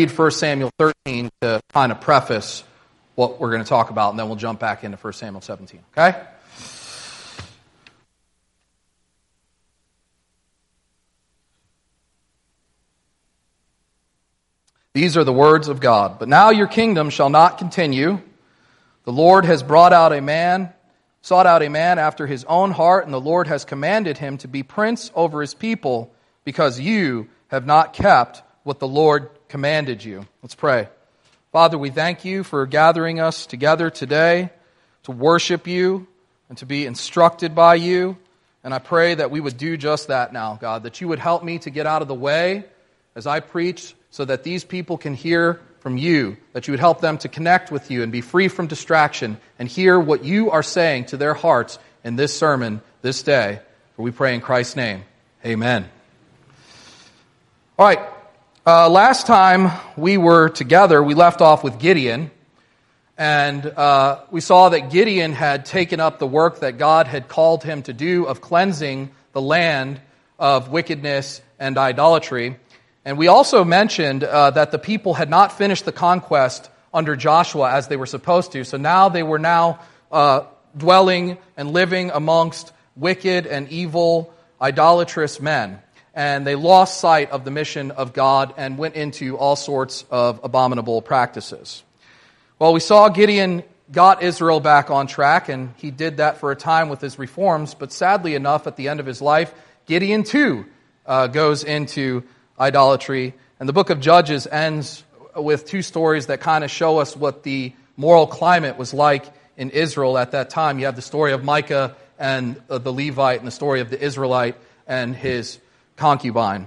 read 1 Samuel 13 to kind of preface what we're going to talk about, and then we'll jump back into 1 Samuel 17. Okay? These are the words of God. But now your kingdom shall not continue. The Lord has brought out a man, sought out a man after his own heart, and the Lord has commanded him to be prince over his people because you have not kept what the Lord commanded you. Let's pray. Father, we thank you for gathering us together today to worship you and to be instructed by you. And I pray that we would do just that now, God, that you would help me to get out of the way as I preach so that these people can hear from you, that you would help them to connect with you and be free from distraction and hear what you are saying to their hearts in this sermon this day. For we pray in Christ's name. Amen. All right. Uh, last time we were together, we left off with Gideon. And uh, we saw that Gideon had taken up the work that God had called him to do of cleansing the land of wickedness and idolatry. And we also mentioned uh, that the people had not finished the conquest under Joshua as they were supposed to. So now they were now uh, dwelling and living amongst wicked and evil, idolatrous men. And they lost sight of the mission of God and went into all sorts of abominable practices. Well, we saw Gideon got Israel back on track, and he did that for a time with his reforms. But sadly enough, at the end of his life, Gideon too uh, goes into idolatry. And the book of Judges ends with two stories that kind of show us what the moral climate was like in Israel at that time. You have the story of Micah and uh, the Levite, and the story of the Israelite and his concubine.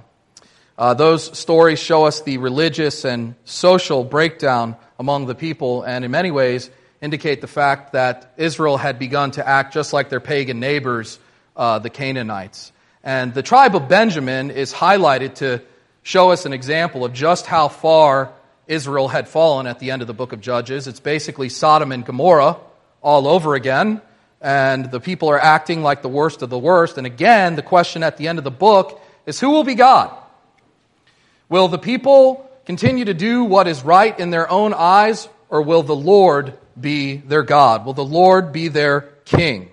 Uh, those stories show us the religious and social breakdown among the people, and in many ways indicate the fact that Israel had begun to act just like their pagan neighbors, uh, the Canaanites. And the tribe of Benjamin is highlighted to show us an example of just how far Israel had fallen at the end of the book of Judges. It's basically Sodom and Gomorrah all over again, and the people are acting like the worst of the worst. And again, the question at the end of the book is who will be God? Will the people continue to do what is right in their own eyes, or will the Lord be their God? Will the Lord be their king?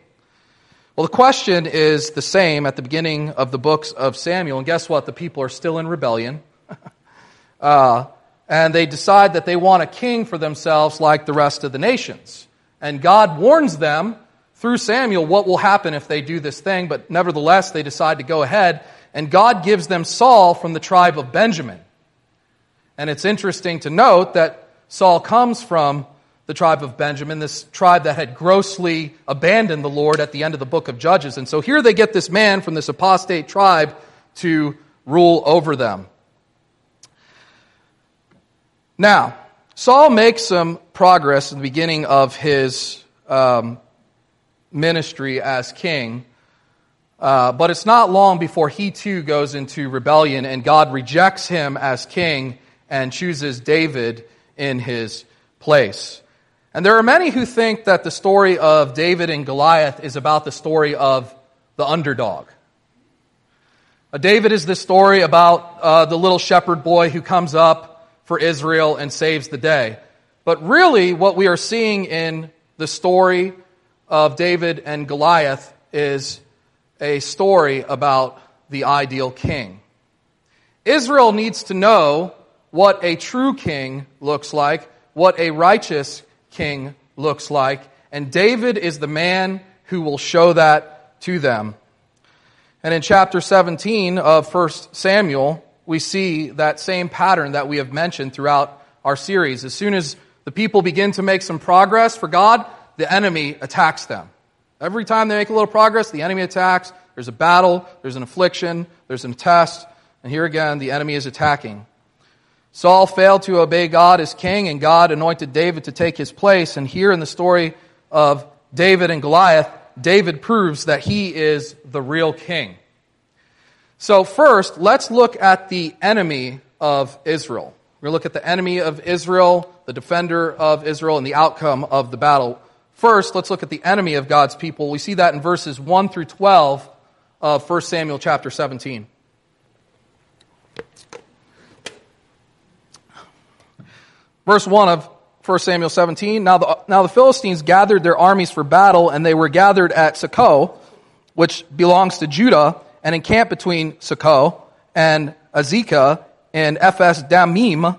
Well, the question is the same at the beginning of the books of Samuel. And guess what? The people are still in rebellion. uh, and they decide that they want a king for themselves like the rest of the nations. And God warns them through Samuel what will happen if they do this thing, but nevertheless, they decide to go ahead. And God gives them Saul from the tribe of Benjamin. And it's interesting to note that Saul comes from the tribe of Benjamin, this tribe that had grossly abandoned the Lord at the end of the book of Judges. And so here they get this man from this apostate tribe to rule over them. Now, Saul makes some progress in the beginning of his um, ministry as king, uh, but it's not long before he too goes into rebellion and God rejects him as king and chooses David in his place. And there are many who think that the story of David and Goliath is about the story of the underdog. Uh, David is the story about uh, the little shepherd boy who comes up for Israel and saves the day. But really, what we are seeing in the story of David and Goliath is a story about the ideal king. Israel needs to know what a true king looks like, what a righteous king looks like. And David is the man who will show that to them. And in chapter 17 of 1 Samuel, we see that same pattern that we have mentioned throughout our series. As soon as the people begin to make some progress for God, the enemy attacks them. Every time they make a little progress, the enemy attacks. There's a battle, there's an affliction, there's a test, and here again, the enemy is attacking. Saul failed to obey God as king, and God anointed David to take his place. And here in the story of David and Goliath, David proves that he is the real king. So, first, let's look at the enemy of Israel. We're going to look at the enemy of Israel, the defender of Israel, and the outcome of the battle. First, let's look at the enemy of God's people. We see that in verses 1 through 12 of 1 Samuel chapter 17. Verse 1 of 1 Samuel 17. Now the, now the Philistines gathered their armies for battle, and they were gathered at Socoh, which belongs to Judah, and encamped between Socoh and Azekah and Ephes Dammim.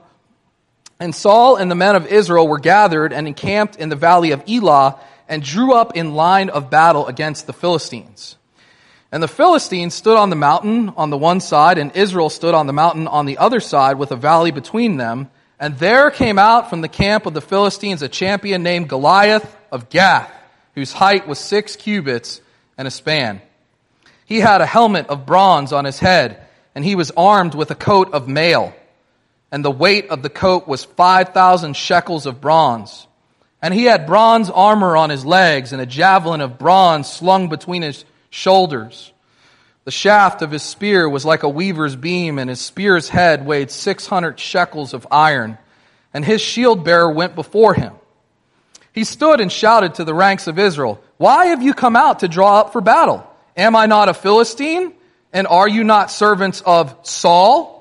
And Saul and the men of Israel were gathered and encamped in the valley of Elah and drew up in line of battle against the Philistines. And the Philistines stood on the mountain on the one side, and Israel stood on the mountain on the other side with a valley between them. And there came out from the camp of the Philistines a champion named Goliath of Gath, whose height was six cubits and a span. He had a helmet of bronze on his head, and he was armed with a coat of mail. And the weight of the coat was 5,000 shekels of bronze. And he had bronze armor on his legs, and a javelin of bronze slung between his shoulders. The shaft of his spear was like a weaver's beam, and his spear's head weighed 600 shekels of iron. And his shield bearer went before him. He stood and shouted to the ranks of Israel, Why have you come out to draw up for battle? Am I not a Philistine? And are you not servants of Saul?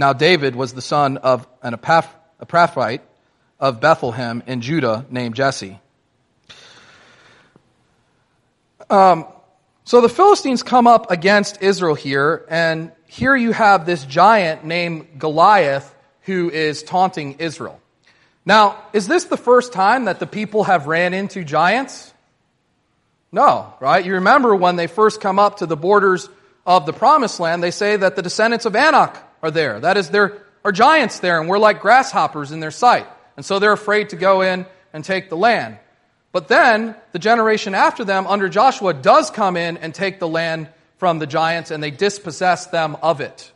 Now David was the son of an Ephrathite of Bethlehem in Judah named Jesse. Um, so the Philistines come up against Israel here, and here you have this giant named Goliath who is taunting Israel. Now, is this the first time that the people have ran into giants? No, right? You remember when they first come up to the borders of the promised land, they say that the descendants of Anak are there. That is, there are giants there, and we're like grasshoppers in their sight. And so they're afraid to go in and take the land. But then the generation after them under Joshua does come in and take the land from the giants and they dispossess them of it.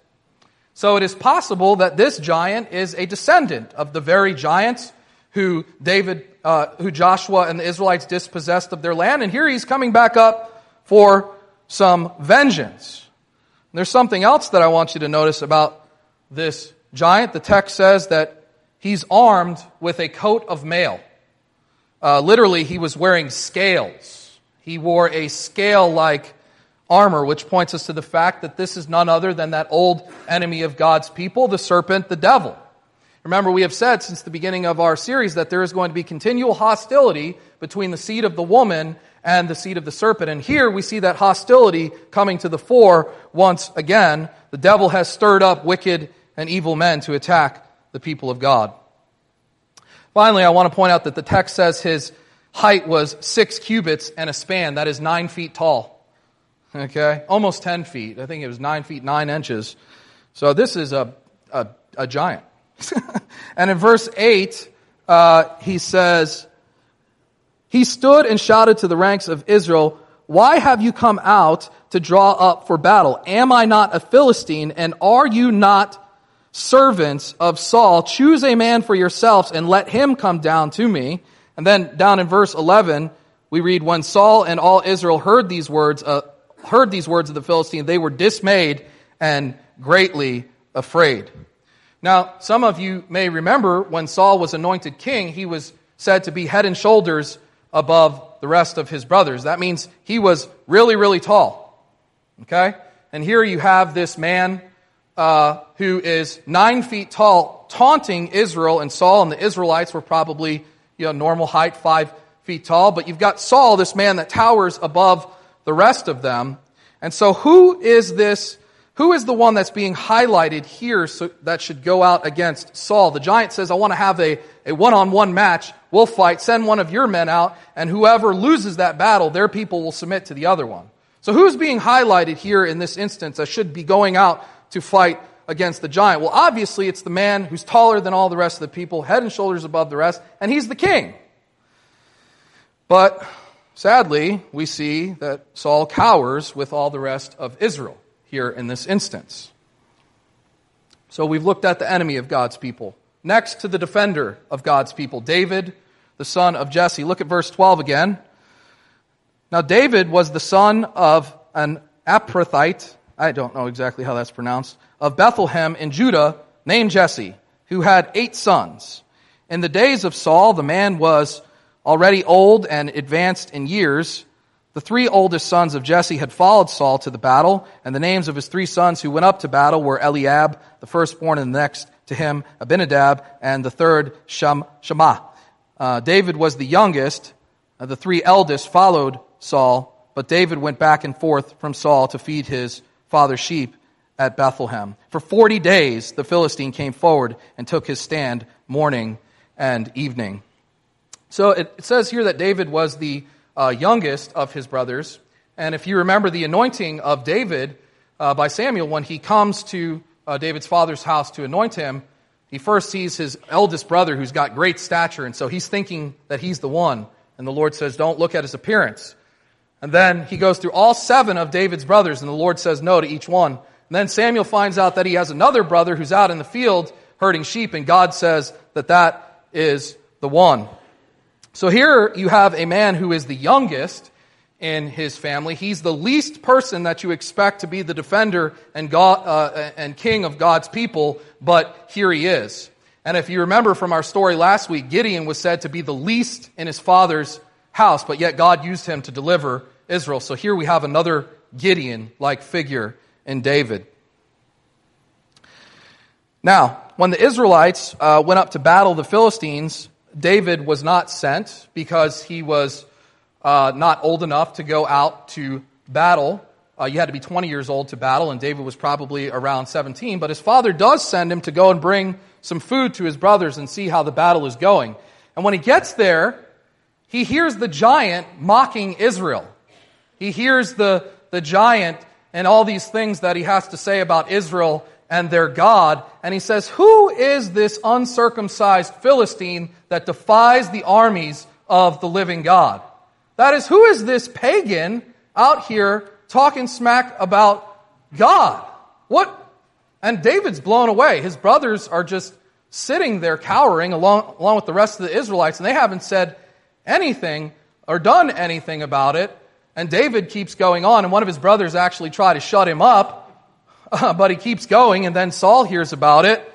So it is possible that this giant is a descendant of the very giants who David, uh, who Joshua and the Israelites dispossessed of their land. And here he's coming back up for some vengeance. There's something else that I want you to notice about this giant. The text says that he's armed with a coat of mail. Uh, literally, he was wearing scales. He wore a scale like armor, which points us to the fact that this is none other than that old enemy of God's people, the serpent, the devil. Remember, we have said since the beginning of our series that there is going to be continual hostility between the seed of the woman and the seed of the serpent. And here we see that hostility coming to the fore once again. The devil has stirred up wicked and evil men to attack the people of God. Finally, I want to point out that the text says his height was six cubits and a span. That is nine feet tall. Okay? Almost 10 feet. I think it was nine feet, nine inches. So this is a, a, a giant. and in verse 8, uh, he says, He stood and shouted to the ranks of Israel, Why have you come out to draw up for battle? Am I not a Philistine, and are you not servants of Saul, choose a man for yourselves and let him come down to me. And then down in verse 11, we read, when Saul and all Israel heard these words, uh, heard these words of the Philistine, they were dismayed and greatly afraid. Now, some of you may remember when Saul was anointed king, he was said to be head and shoulders above the rest of his brothers. That means he was really, really tall. Okay? And here you have this man uh, who is nine feet tall, taunting Israel, and Saul and the Israelites were probably you know, normal height, five feet tall. But you've got Saul, this man that towers above the rest of them. And so, who is this? Who is the one that's being highlighted here so that should go out against Saul? The giant says, I want to have a, a one-on-one match. We'll fight. Send one of your men out, and whoever loses that battle, their people will submit to the other one. So who's being highlighted here in this instance that should be going out to fight against the giant? Well, obviously, it's the man who's taller than all the rest of the people, head and shoulders above the rest, and he's the king. But sadly, we see that Saul cowers with all the rest of Israel here in this instance. So we've looked at the enemy of God's people, next to the defender of God's people, David, the son of Jesse. Look at verse 12 again. Now, David was the son of an Ephrathite, I don't know exactly how that's pronounced, of Bethlehem in Judah, named Jesse, who had eight sons. In the days of Saul, the man was already old and advanced in years. The three oldest sons of Jesse had followed Saul to the battle, and the names of his three sons who went up to battle were Eliab, the firstborn, and the next to him Abinadab, and the third Shammah. Uh, David was the youngest. Uh, the three eldest followed Saul, but David went back and forth from Saul to feed his father's sheep at Bethlehem. For 40 days, the Philistine came forward and took his stand morning and evening. So it, says here that David was the uh, youngest of his brothers. And if you remember the anointing of David uh, by Samuel, when he comes to uh, David's father's house to anoint him, he first sees his eldest brother who's got great stature. And so he's thinking that he's the one. And the Lord says, Don't look at his appearance. And then he goes through all seven of David's brothers, and the Lord says no to each one. And then Samuel finds out that he has another brother who's out in the field herding sheep, and God says that that is the one. So here you have a man who is the youngest in his family. He's the least person that you expect to be the defender and, God, uh, and king of God's people, but here he is. And if you remember from our story last week, Gideon was said to be the least in his father's house, but yet God used him to deliver Israel. So here we have another Gideon like figure in David. Now, when the Israelites uh, went up to battle the Philistines, David was not sent because he was uh, not old enough to go out to battle. Uh, you had to be 20 years old to battle, and David was probably around 17. But his father does send him to go and bring some food to his brothers and see how the battle is going. And when he gets there, he hears the giant mocking Israel. He hears the, the giant and all these things that he has to say about Israel and their God. And he says, Who is this uncircumcised Philistine that defies the armies of the living God? That is, who is this pagan out here talking smack about God? What? And David's blown away. His brothers are just sitting there cowering along, along with the rest of the Israelites, and they haven't said anything or done anything about it. And David keeps going on, and one of his brothers actually try to shut him up, but he keeps going, and then Saul hears about it.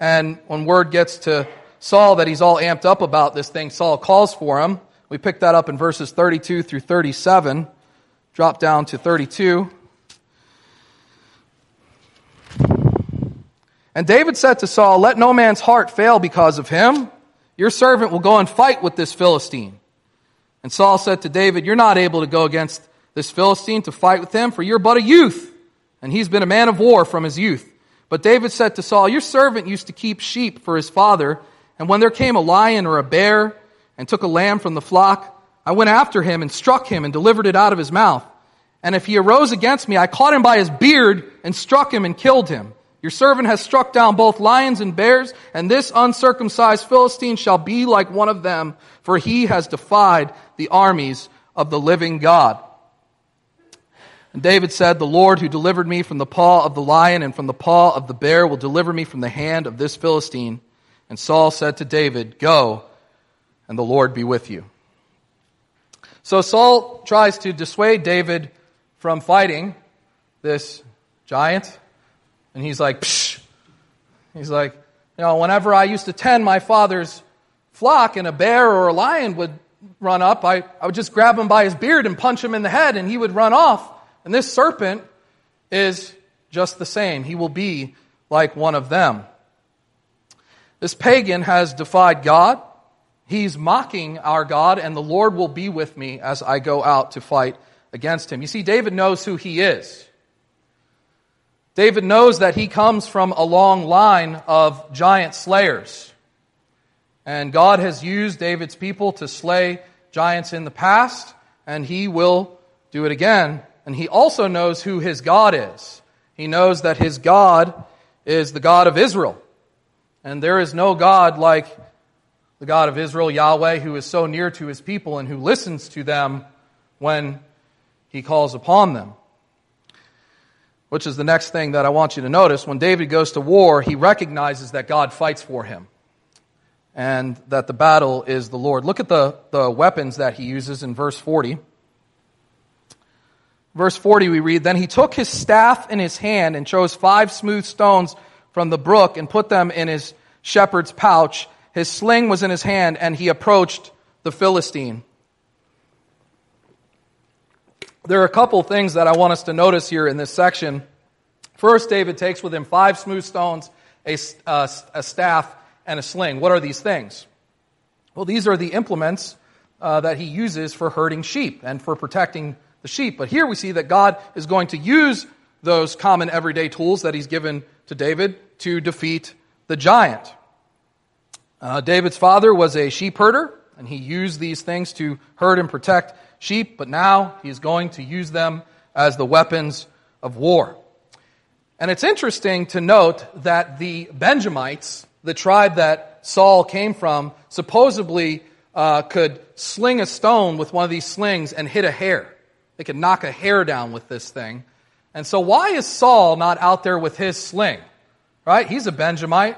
And when word gets to Saul that he's all amped up about this thing, Saul calls for him. We pick that up in verses 32 through 37. Drop down to 32. And David said to Saul, Let no man's heart fail because of him. Your servant will go and fight with this Philistine. And Saul said to David, You're not able to go against this Philistine to fight with him, for you're but a youth, and he's been a man of war from his youth. But David said to Saul, Your servant used to keep sheep for his father, and when there came a lion or a bear and took a lamb from the flock, I went after him and struck him and delivered it out of his mouth. And if he arose against me, I caught him by his beard and struck him and killed him. Your servant has struck down both lions and bears, and this uncircumcised Philistine shall be like one of them, for he has defied the armies of the living God. And David said, The Lord who delivered me from the paw of the lion and from the paw of the bear will deliver me from the hand of this Philistine. And Saul said to David, Go, and the Lord be with you. So Saul tries to dissuade David from fighting this giant. And he's like, Psh. He's like, you know, whenever I used to tend my father's flock and a bear or a lion would run up, I, I would just grab him by his beard and punch him in the head and he would run off. And this serpent is just the same. He will be like one of them. This pagan has defied God. He's mocking our God, and the Lord will be with me as I go out to fight against him. You see, David knows who he is. David knows that he comes from a long line of giant slayers. And God has used David's people to slay giants in the past, and he will do it again. And he also knows who his God is. He knows that his God is the God of Israel. And there is no God like the God of Israel, Yahweh, who is so near to his people and who listens to them when he calls upon them which is the next thing that I want you to notice. When David goes to war, he recognizes that God fights for him. and that the battle is the Lord. Look at the, the weapons that he uses in verse 40. Verse 40, we read, Then he took his staff in his hand and chose five smooth stones from the brook and put them in his shepherd's pouch. His sling was in his hand, and he approached the Philistine. There are a couple things that I want us to notice here in this section. First, David takes with him five smooth stones, a, uh, a staff, and a sling. What are these things? Well, these are the implements uh, that he uses for herding sheep and for protecting the sheep. But here we see that God is going to use those common everyday tools that he's given to David to defeat the giant. Uh, David's father was a sheep herder, and he used these things to herd and protect sheep, but now he's going to use them as the weapons of war. And it's interesting to note that the Benjamites, the tribe that Saul came from, supposedly uh, could sling a stone with one of these slings and hit a hare. They could knock a hair down with this thing. And so, why is Saul not out there with his sling? Right? He's a Benjamite.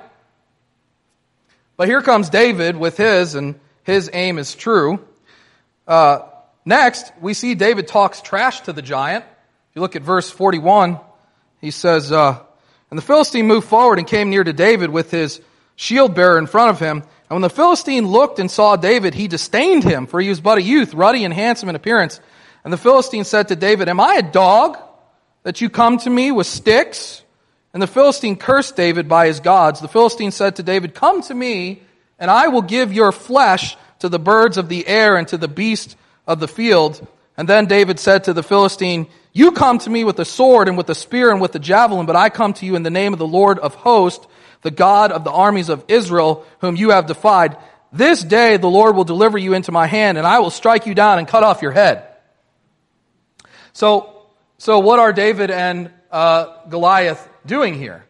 But here comes David with his, and his aim is true. Uh, next, we see David talks trash to the giant. If you look at verse 41, he says, uh, And the Philistine moved forward and came near to David with his shield bearer in front of him. And when the Philistine looked and saw David, he disdained him, for he was but a youth, ruddy and handsome in appearance. And the Philistine said to David, Am I a dog that you come to me with sticks? And the Philistine cursed David by his gods. The Philistine said to David, Come to me, and I will give your flesh to the birds of the air and to the beasts of the field. And then David said to the Philistine, You come to me with a sword and with a spear and with a javelin, but I come to you in the name of the Lord of hosts, the God of the armies of Israel, whom you have defied. This day the Lord will deliver you into my hand, and I will strike you down and cut off your head. So, so what are David and uh, Goliath doing here?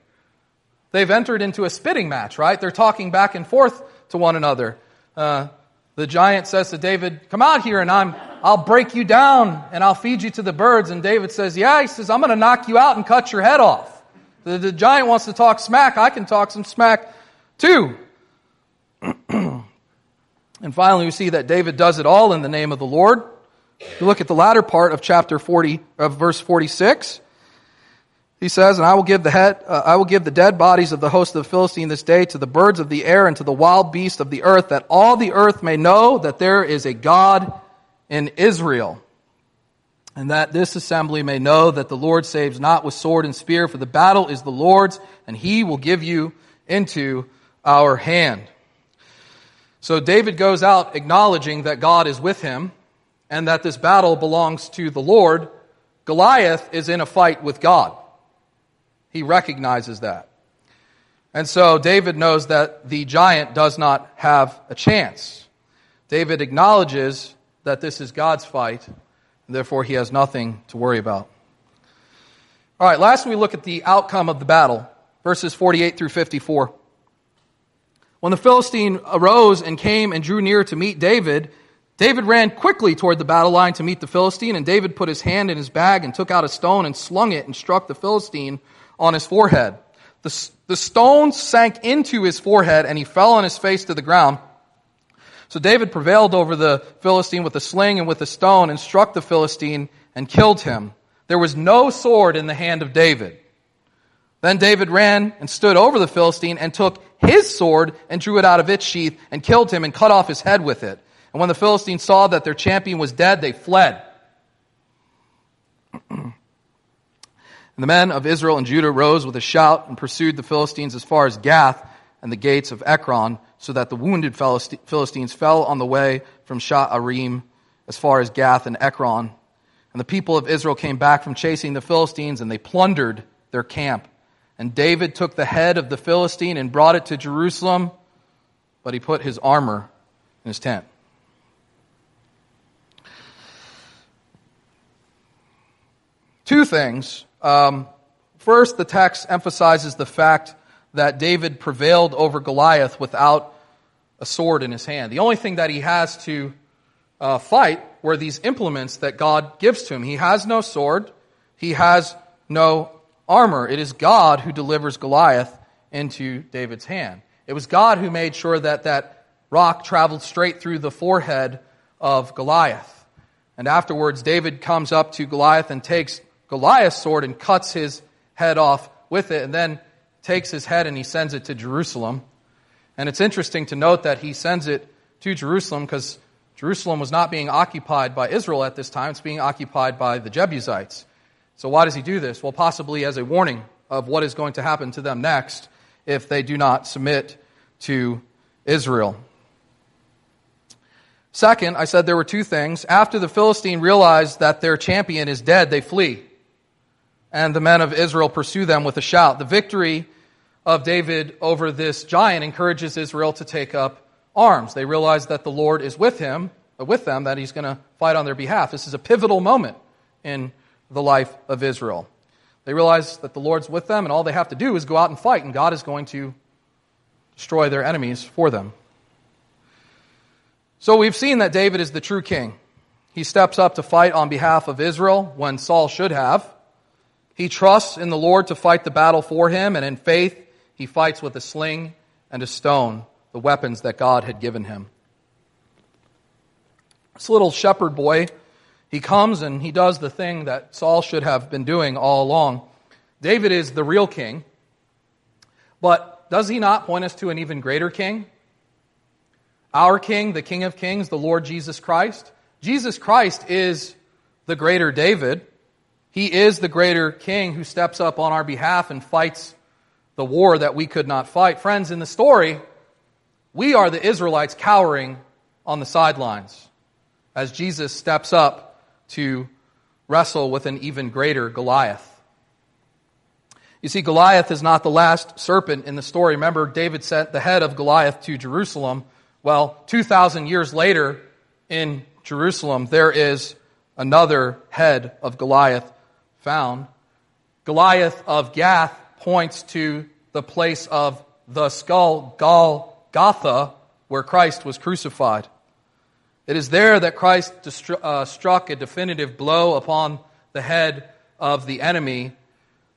They've entered into a spitting match, right? They're talking back and forth to one another. Uh, the giant says to David, Come out here and I'm, I'll break you down and I'll feed you to the birds. And David says, Yeah, he says, I'm going to knock you out and cut your head off. The, the giant wants to talk smack. I can talk some smack too. and finally, we see that David does it all in the name of the Lord. If you look at the latter part of chapter 40, of verse 46, he says, And I will give the head, uh, I will give the dead bodies of the host of the Philistine this day to the birds of the air and to the wild beasts of the earth, that all the earth may know that there is a God in Israel. And that this assembly may know that the Lord saves not with sword and spear, for the battle is the Lord's, and he will give you into our hand. So David goes out acknowledging that God is with him and that this battle belongs to the Lord. Goliath is in a fight with God. He recognizes that. And so David knows that the giant does not have a chance. David acknowledges that this is God's fight, and therefore he has nothing to worry about. All right, last we look at the outcome of the battle, verses 48 through 54. When the Philistine arose and came and drew near to meet David, David ran quickly toward the battle line to meet the Philistine, and David put his hand in his bag and took out a stone and slung it and struck the Philistine on his forehead. The, the stone sank into his forehead and he fell on his face to the ground. So David prevailed over the Philistine with a sling and with a stone and struck the Philistine and killed him. There was no sword in the hand of David. Then David ran and stood over the Philistine and took his sword and drew it out of its sheath and killed him and cut off his head with it. And when the Philistines saw that their champion was dead, they fled. And the men of Israel and Judah rose with a shout and pursued the Philistines as far as Gath and the gates of Ekron, so that the wounded Philistines fell on the way from Sha'arim as far as Gath and Ekron. And the people of Israel came back from chasing the Philistines, and they plundered their camp. And David took the head of the Philistine and brought it to Jerusalem, but he put his armor in his tent. Two things um, first, the text emphasizes the fact that David prevailed over Goliath without a sword in his hand. The only thing that he has to uh, fight were these implements that God gives to him. He has no sword, he has no armor. It is God who delivers Goliath into David's hand. It was God who made sure that that rock traveled straight through the forehead of Goliath. And afterwards, David comes up to Goliath and takes Goliath's sword and cuts his head off with it, and then takes his head and he sends it to Jerusalem. And it's interesting to note that he sends it to Jerusalem because Jerusalem was not being occupied by Israel at this time, it's being occupied by the Jebusites. So, why does he do this? Well, possibly as a warning of what is going to happen to them next if they do not submit to Israel. Second, I said there were two things. After the Philistine realized that their champion is dead, they flee. And the men of Israel pursue them with a shout. The victory of David over this giant encourages Israel to take up arms. They realize that the Lord is with him, uh, with them, that he's going to fight on their behalf. This is a pivotal moment in the life of Israel. They realize that the Lord's with them, and all they have to do is go out and fight, and God is going to destroy their enemies for them. So we've seen that David is the true king. He steps up to fight on behalf of Israel when Saul should have. He trusts in the Lord to fight the battle for him, and in faith, he fights with a sling and a stone, the weapons that God had given him. This little shepherd boy, he comes and he does the thing that Saul should have been doing all along. David is the real king, but does he not point us to an even greater king? Our King, the King of Kings, the Lord Jesus Christ. Jesus Christ is the greater David. He is the greater King who steps up on our behalf and fights the war that we could not fight. Friends, in the story, we are the Israelites cowering on the sidelines as Jesus steps up to wrestle with an even greater Goliath. You see, Goliath is not the last serpent in the story. Remember, David sent the head of Goliath to Jerusalem well, 2,000 years later in Jerusalem, there is another head of Goliath found. Goliath of Gath points to the place of the skull, Golgotha, where Christ was crucified. It is there that Christ uh, struck a definitive blow upon the head of the enemy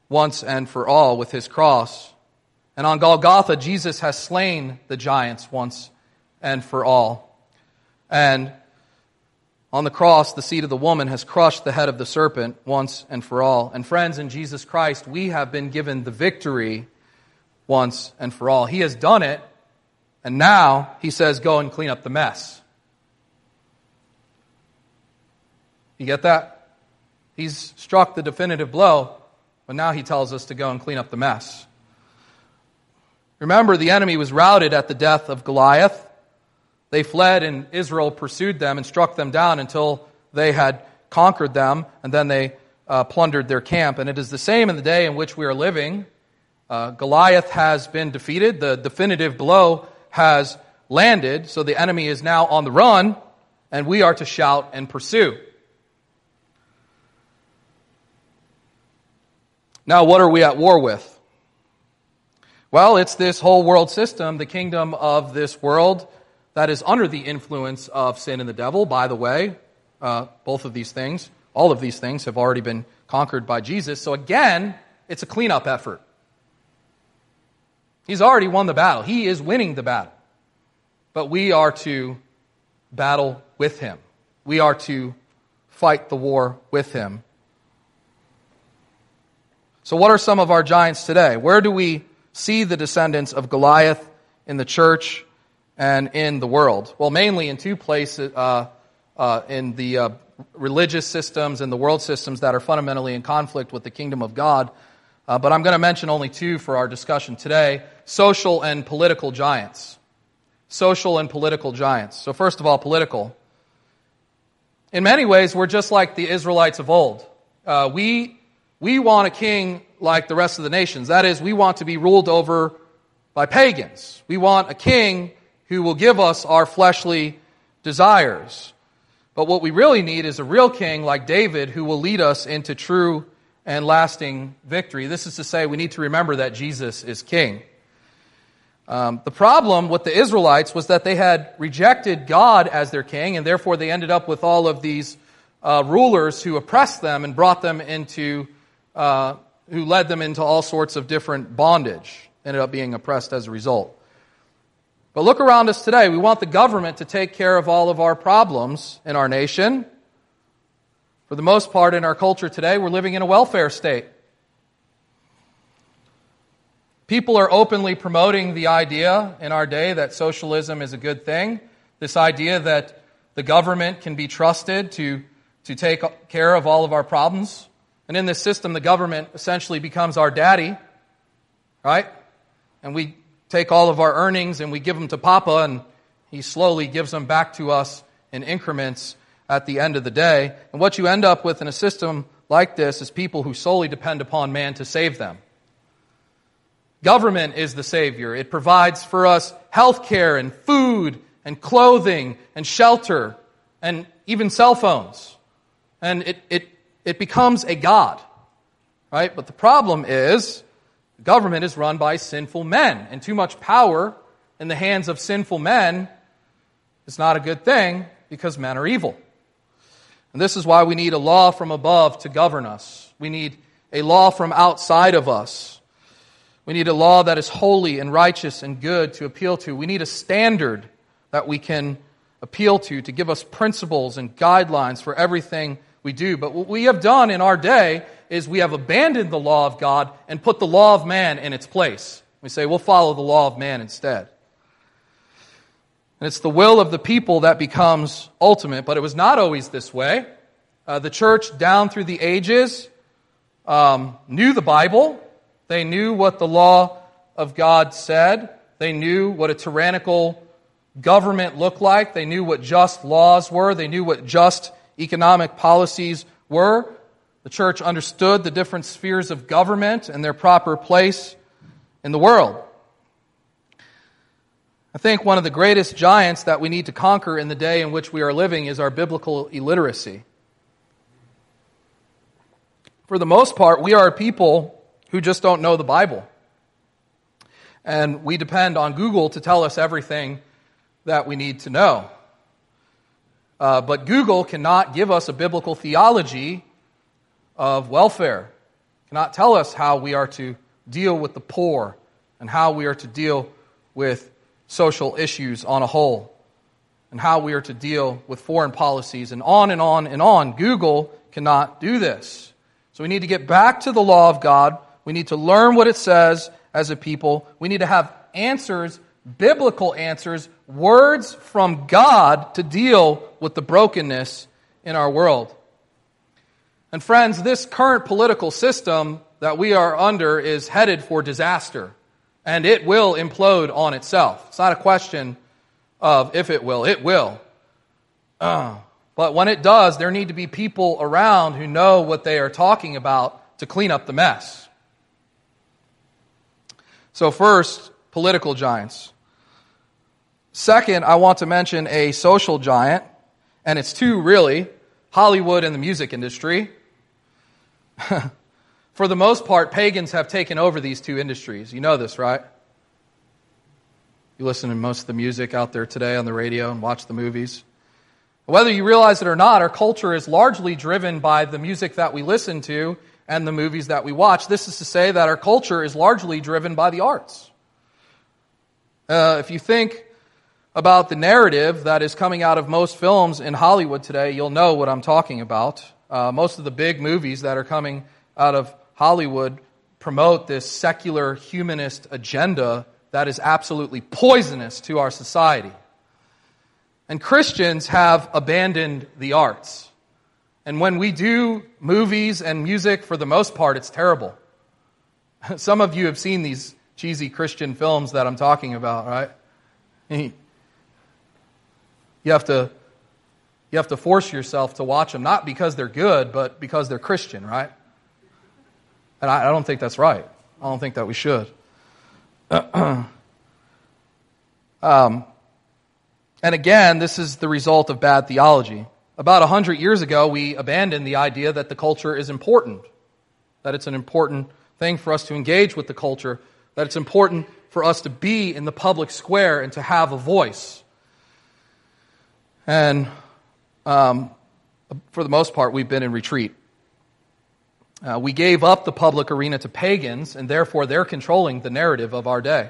once and for all with his cross. And on Golgotha, Jesus has slain the giants once and for all. And on the cross, the seed of the woman has crushed the head of the serpent once and for all. And friends, in Jesus Christ, we have been given the victory once and for all. He has done it, and now he says, go and clean up the mess. You get that? He's struck the definitive blow, but now he tells us to go and clean up the mess. Remember, the enemy was routed at the death of Goliath. They fled, and Israel pursued them and struck them down until they had conquered them, and then they uh, plundered their camp. And it is the same in the day in which we are living. Uh, Goliath has been defeated, the definitive blow has landed, so the enemy is now on the run, and we are to shout and pursue. Now, what are we at war with? Well, it's this whole world system, the kingdom of this world that is under the influence of sin and the devil. By the way, uh, both of these things, all of these things have already been conquered by Jesus. So again, it's a cleanup effort. He's already won the battle. He is winning the battle. But we are to battle with him. We are to fight the war with him. So, what are some of our giants today? Where do we see the descendants of Goliath in the church and in the world? Well, mainly in two places uh, uh, in the uh, religious systems and the world systems that are fundamentally in conflict with the kingdom of God. Uh, but I'm going to mention only two for our discussion today social and political giants. Social and political giants. So, first of all, political. In many ways, we're just like the Israelites of old. Uh, we, we want a king like the rest of the nations. That is, we want to be ruled over by pagans. We want a king who will give us our fleshly desires. But what we really need is a real king like David who will lead us into true and lasting victory. This is to say, we need to remember that Jesus is king. Um, the problem with the Israelites was that they had rejected God as their king, and therefore they ended up with all of these uh, rulers who oppressed them and brought them into, uh, who led them into all sorts of different bondage, ended up being oppressed as a result. But look around us today. We want the government to take care of all of our problems in our nation. For the most part, in our culture today, we're living in a welfare state. People are openly promoting the idea in our day that socialism is a good thing. This idea that the government can be trusted to, to take care of all of our problems. And in this system, the government essentially becomes our daddy, right? And we take all of our earnings and we give them to Papa, and he slowly gives them back to us in increments at the end of the day. And what you end up with in a system like this is people who solely depend upon man to save them. Government is the Savior. It provides for us health care and food and clothing and shelter and even cell phones. And it, it, it becomes a God. Right? But the problem is, government is run by sinful men, and too much power in the hands of sinful men is not a good thing because men are evil. And this is why we need a law from above to govern us. We need a law from outside of us. We need a law that is holy and righteous and good to appeal to. We need a standard that we can appeal to to give us principles and guidelines for everything we do. But what we have done in our day is we have abandoned the law of God and put the law of man in its place. We say we'll follow the law of man instead. And it's the will of the people that becomes ultimate, but it was not always this way. Uh, the church, down through the ages, um, knew the Bible, they knew what the law of God said. They knew what a tyrannical government looked like. They knew what just laws were. They knew what just economic policies were. The church understood the different spheres of government and their proper place in the world. I think one of the greatest giants that we need to conquer in the day in which we are living is our biblical illiteracy. For the most part, we are people who just don't know the Bible. And we depend on Google to tell us everything that we need to know. Uh, but Google cannot give us a biblical theology of welfare, cannot tell us how we are to deal with the poor and how we are to deal with social issues on a whole and how we are to deal with foreign policies and on and on and on. Google cannot do this. So we need to get back to the law of God we need to learn what it says as a people. We need to have answers, biblical answers, words from God to deal with the brokenness in our world. And friends, this current political system that we are under is headed for disaster. And it will implode on itself. It's not a question of if it will, it will. Uh, but when it does, there need to be people around who know what they are talking about to clean up the mess. So, first, political giants. Second, I want to mention a social giant, and it's two really Hollywood and the music industry. For the most part, pagans have taken over these two industries. You know this, right? You listen to most of the music out there today on the radio and watch the movies. Whether you realize it or not, our culture is largely driven by the music that we listen to and the movies that we watch. This is to say that our culture is largely driven by the arts. Uh, if you think about the narrative that is coming out of most films in Hollywood today, you'll know what I'm talking about. Uh, most of the big movies that are coming out of Hollywood promote this secular humanist agenda that is absolutely poisonous to our society. And Christians have abandoned the arts. And when we do movies and music, for the most part, it's terrible. Some of you have seen these cheesy Christian films that I'm talking about, right? You have to you have to force yourself to watch them, not because they're good, but because they're Christian, right? And I, I don't think that's right. I don't think that we should. um, and again, this is the result of bad theology. About a hundred years ago, we abandoned the idea that the culture is important, that it's an important thing for us to engage with the culture, that it's important for us to be in the public square and to have a voice. And um, for the most part, we've been in retreat. Uh, we gave up the public arena to pagans, and therefore they're controlling the narrative of our day.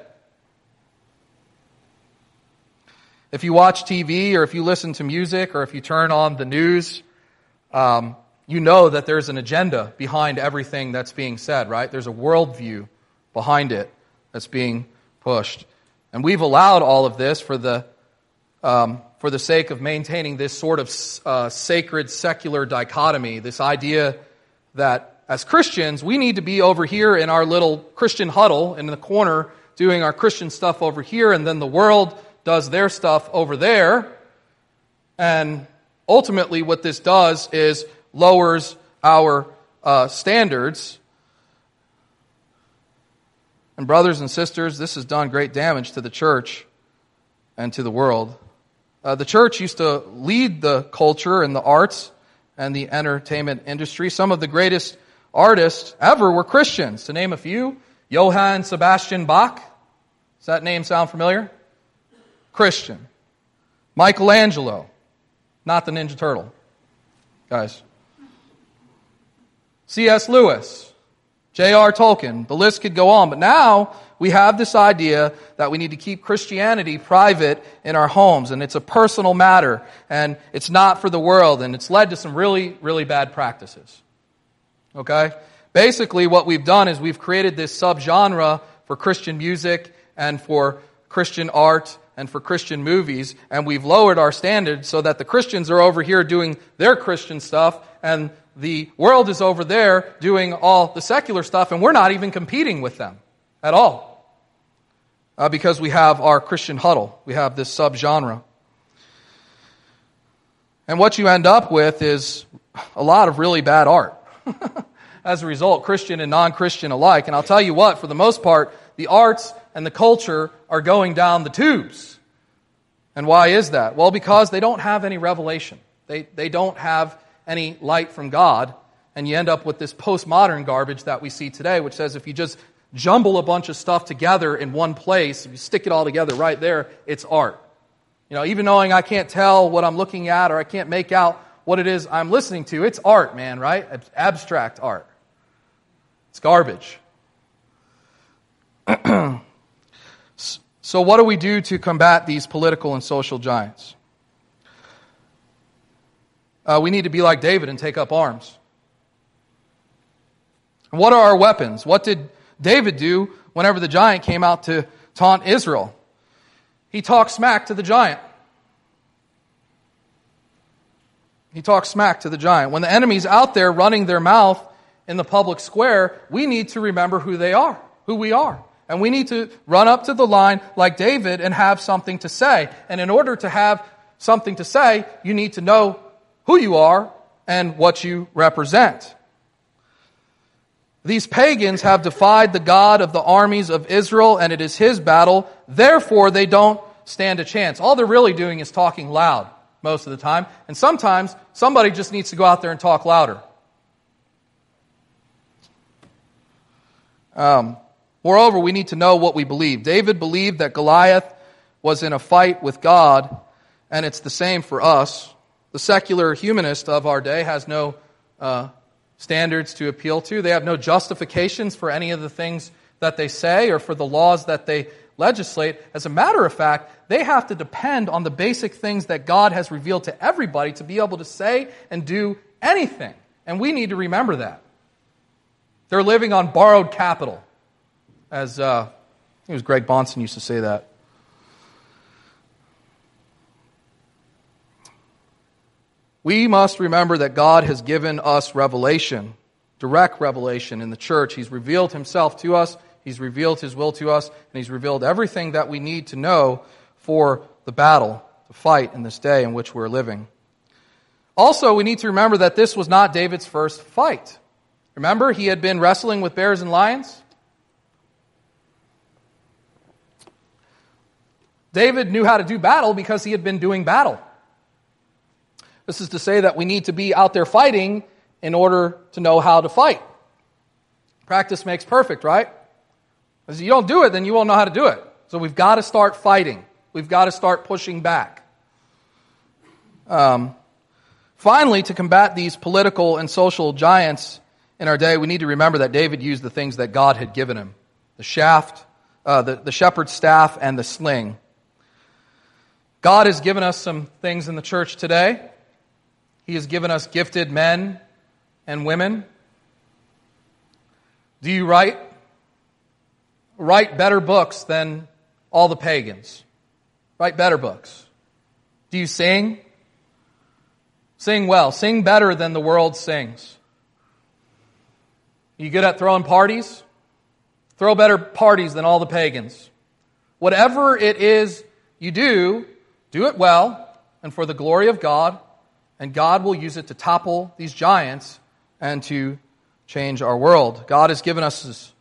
If you watch TV or if you listen to music or if you turn on the news, um, you know that there's an agenda behind everything that's being said, right? There's a worldview behind it that's being pushed. And we've allowed all of this for the, um, for the sake of maintaining this sort of uh, sacred secular dichotomy, this idea that as Christians, we need to be over here in our little Christian huddle in the corner doing our Christian stuff over here, and then the world does their stuff over there. And ultimately, what this does is lowers our uh, standards. And, brothers and sisters, this has done great damage to the church and to the world. Uh, the church used to lead the culture and the arts and the entertainment industry. Some of the greatest artists ever were Christians. To name a few, Johann Sebastian Bach. Does that name sound familiar? Christian. Michelangelo, not the Ninja Turtle. Guys. C.S. Lewis, J.R. Tolkien, the list could go on. But now we have this idea that we need to keep Christianity private in our homes, and it's a personal matter, and it's not for the world, and it's led to some really, really bad practices. Okay? Basically, what we've done is we've created this subgenre for Christian music and for Christian art and for Christian movies, and we've lowered our standards so that the Christians are over here doing their Christian stuff, and the world is over there doing all the secular stuff, and we're not even competing with them at all. Uh, because we have our Christian huddle, we have this subgenre. And what you end up with is a lot of really bad art. As a result, Christian and non Christian alike. And I'll tell you what, for the most part, the arts and the culture are going down the tubes. And why is that? Well, because they don't have any revelation. They, they don't have any light from God, and you end up with this postmodern garbage that we see today, which says if you just jumble a bunch of stuff together in one place, if you stick it all together right there, it's art. You know, even knowing I can't tell what I'm looking at or I can't make out what it is I'm listening to, it's art, man, right? Abstract art. It's garbage. so, what do we do to combat these political and social giants? Uh, we need to be like David and take up arms. what are our weapons? What did David do whenever the giant came out to taunt Israel? He talked smack to the giant. He talked smack to the giant. When the enemy's out there running their mouth in the public square, we need to remember who they are, who we are. And we need to run up to the line like David and have something to say. And in order to have something to say, you need to know who you are and what you represent. These pagans have defied the God of the armies of Israel, and it is his battle. Therefore, they don't stand a chance. All they're really doing is talking loud most of the time. And sometimes somebody just needs to go out there and talk louder. Um, moreover, we need to know what we believe. David believed that Goliath was in a fight with God, and it's the same for us. The secular humanist of our day has no uh, standards to appeal to. They have no justifications for any of the things that they say or for the laws that they legislate. As a matter of fact, they have to depend on the basic things that God has revealed to everybody to be able to say and do anything. And we need to remember that. They're living on borrowed capital, as uh, it was Greg Bahnsen used to say that. We must remember that God has given us revelation, direct revelation in the church. He's revealed himself to us, He's revealed His will to us, and He's revealed everything that we need to know for the battle, to fight in this day in which we're living. Also, we need to remember that this was not David's first fight. Remember, he had been wrestling with bears and lions? David knew how to do battle because he had been doing battle. This is to say that we need to be out there fighting in order to know how to fight. Practice makes perfect, right? If you don't do it, then you won't know how to do it. So we've got to start fighting. We've got to start pushing back. Um, finally, to combat these political and social giants in our day, we need to remember that David used the things that God had given him the shaft, uh, the, the shepherd's staff, and the sling. God has given us some things in the church today. He has given us gifted men and women. Do you write? Write better books than all the pagans. Write better books. Do you sing? Sing well. Sing better than the world sings. You good at throwing parties? Throw better parties than all the pagans. Whatever it is you do, do it well and for the glory of God, and God will use it to topple these giants and to change our world. God has given us His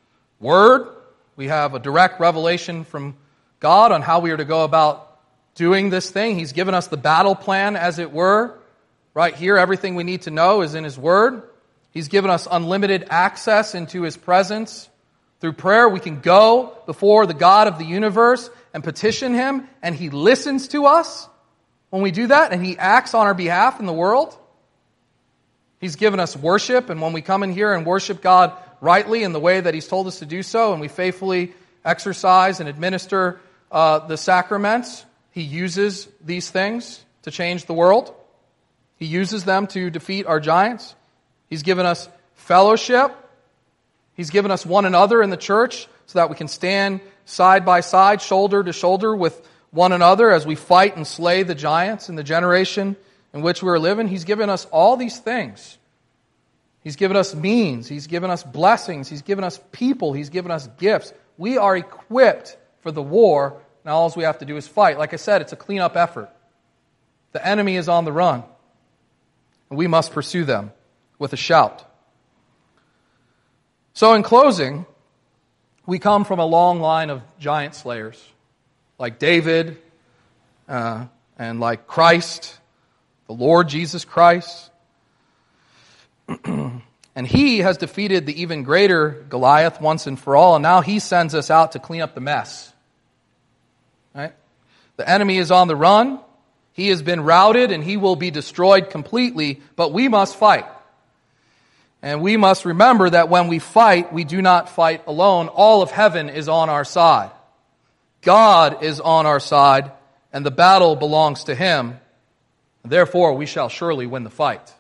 Word. We have a direct revelation from God on how we are to go about doing this thing. He's given us the battle plan, as it were. Right here, everything we need to know is in His Word. He's given us unlimited access into His presence. Through prayer, we can go before the God of the universe and petition Him, and He listens to us when we do that, and He acts on our behalf in the world. He's given us worship, and when we come in here and worship God rightly in the way that He's told us to do so, and we faithfully exercise and administer uh, the sacraments, He uses these things to change the world. He uses them to defeat our giants. He's given us fellowship. He's given us one another in the church so that we can stand side by side, shoulder to shoulder with one another as we fight and slay the giants in the generation in which we are living. He's given us all these things. He's given us means. He's given us blessings. He's given us people. He's given us gifts. We are equipped for the war. Now all we have to do is fight. Like I said, it's a cleanup effort. The enemy is on the run. And we must pursue them with a shout. So, in closing, we come from a long line of giant slayers, like David uh, and like Christ the Lord Jesus Christ. and he has defeated the even greater Goliath once and for all, and now he sends us out to clean up the mess. Right? The enemy is on the run. He has been routed and he will be destroyed completely, but we must fight. And we must remember that when we fight, we do not fight alone. All of heaven is on our side. God is on our side, and the battle belongs to him. Therefore, we shall surely win the fight.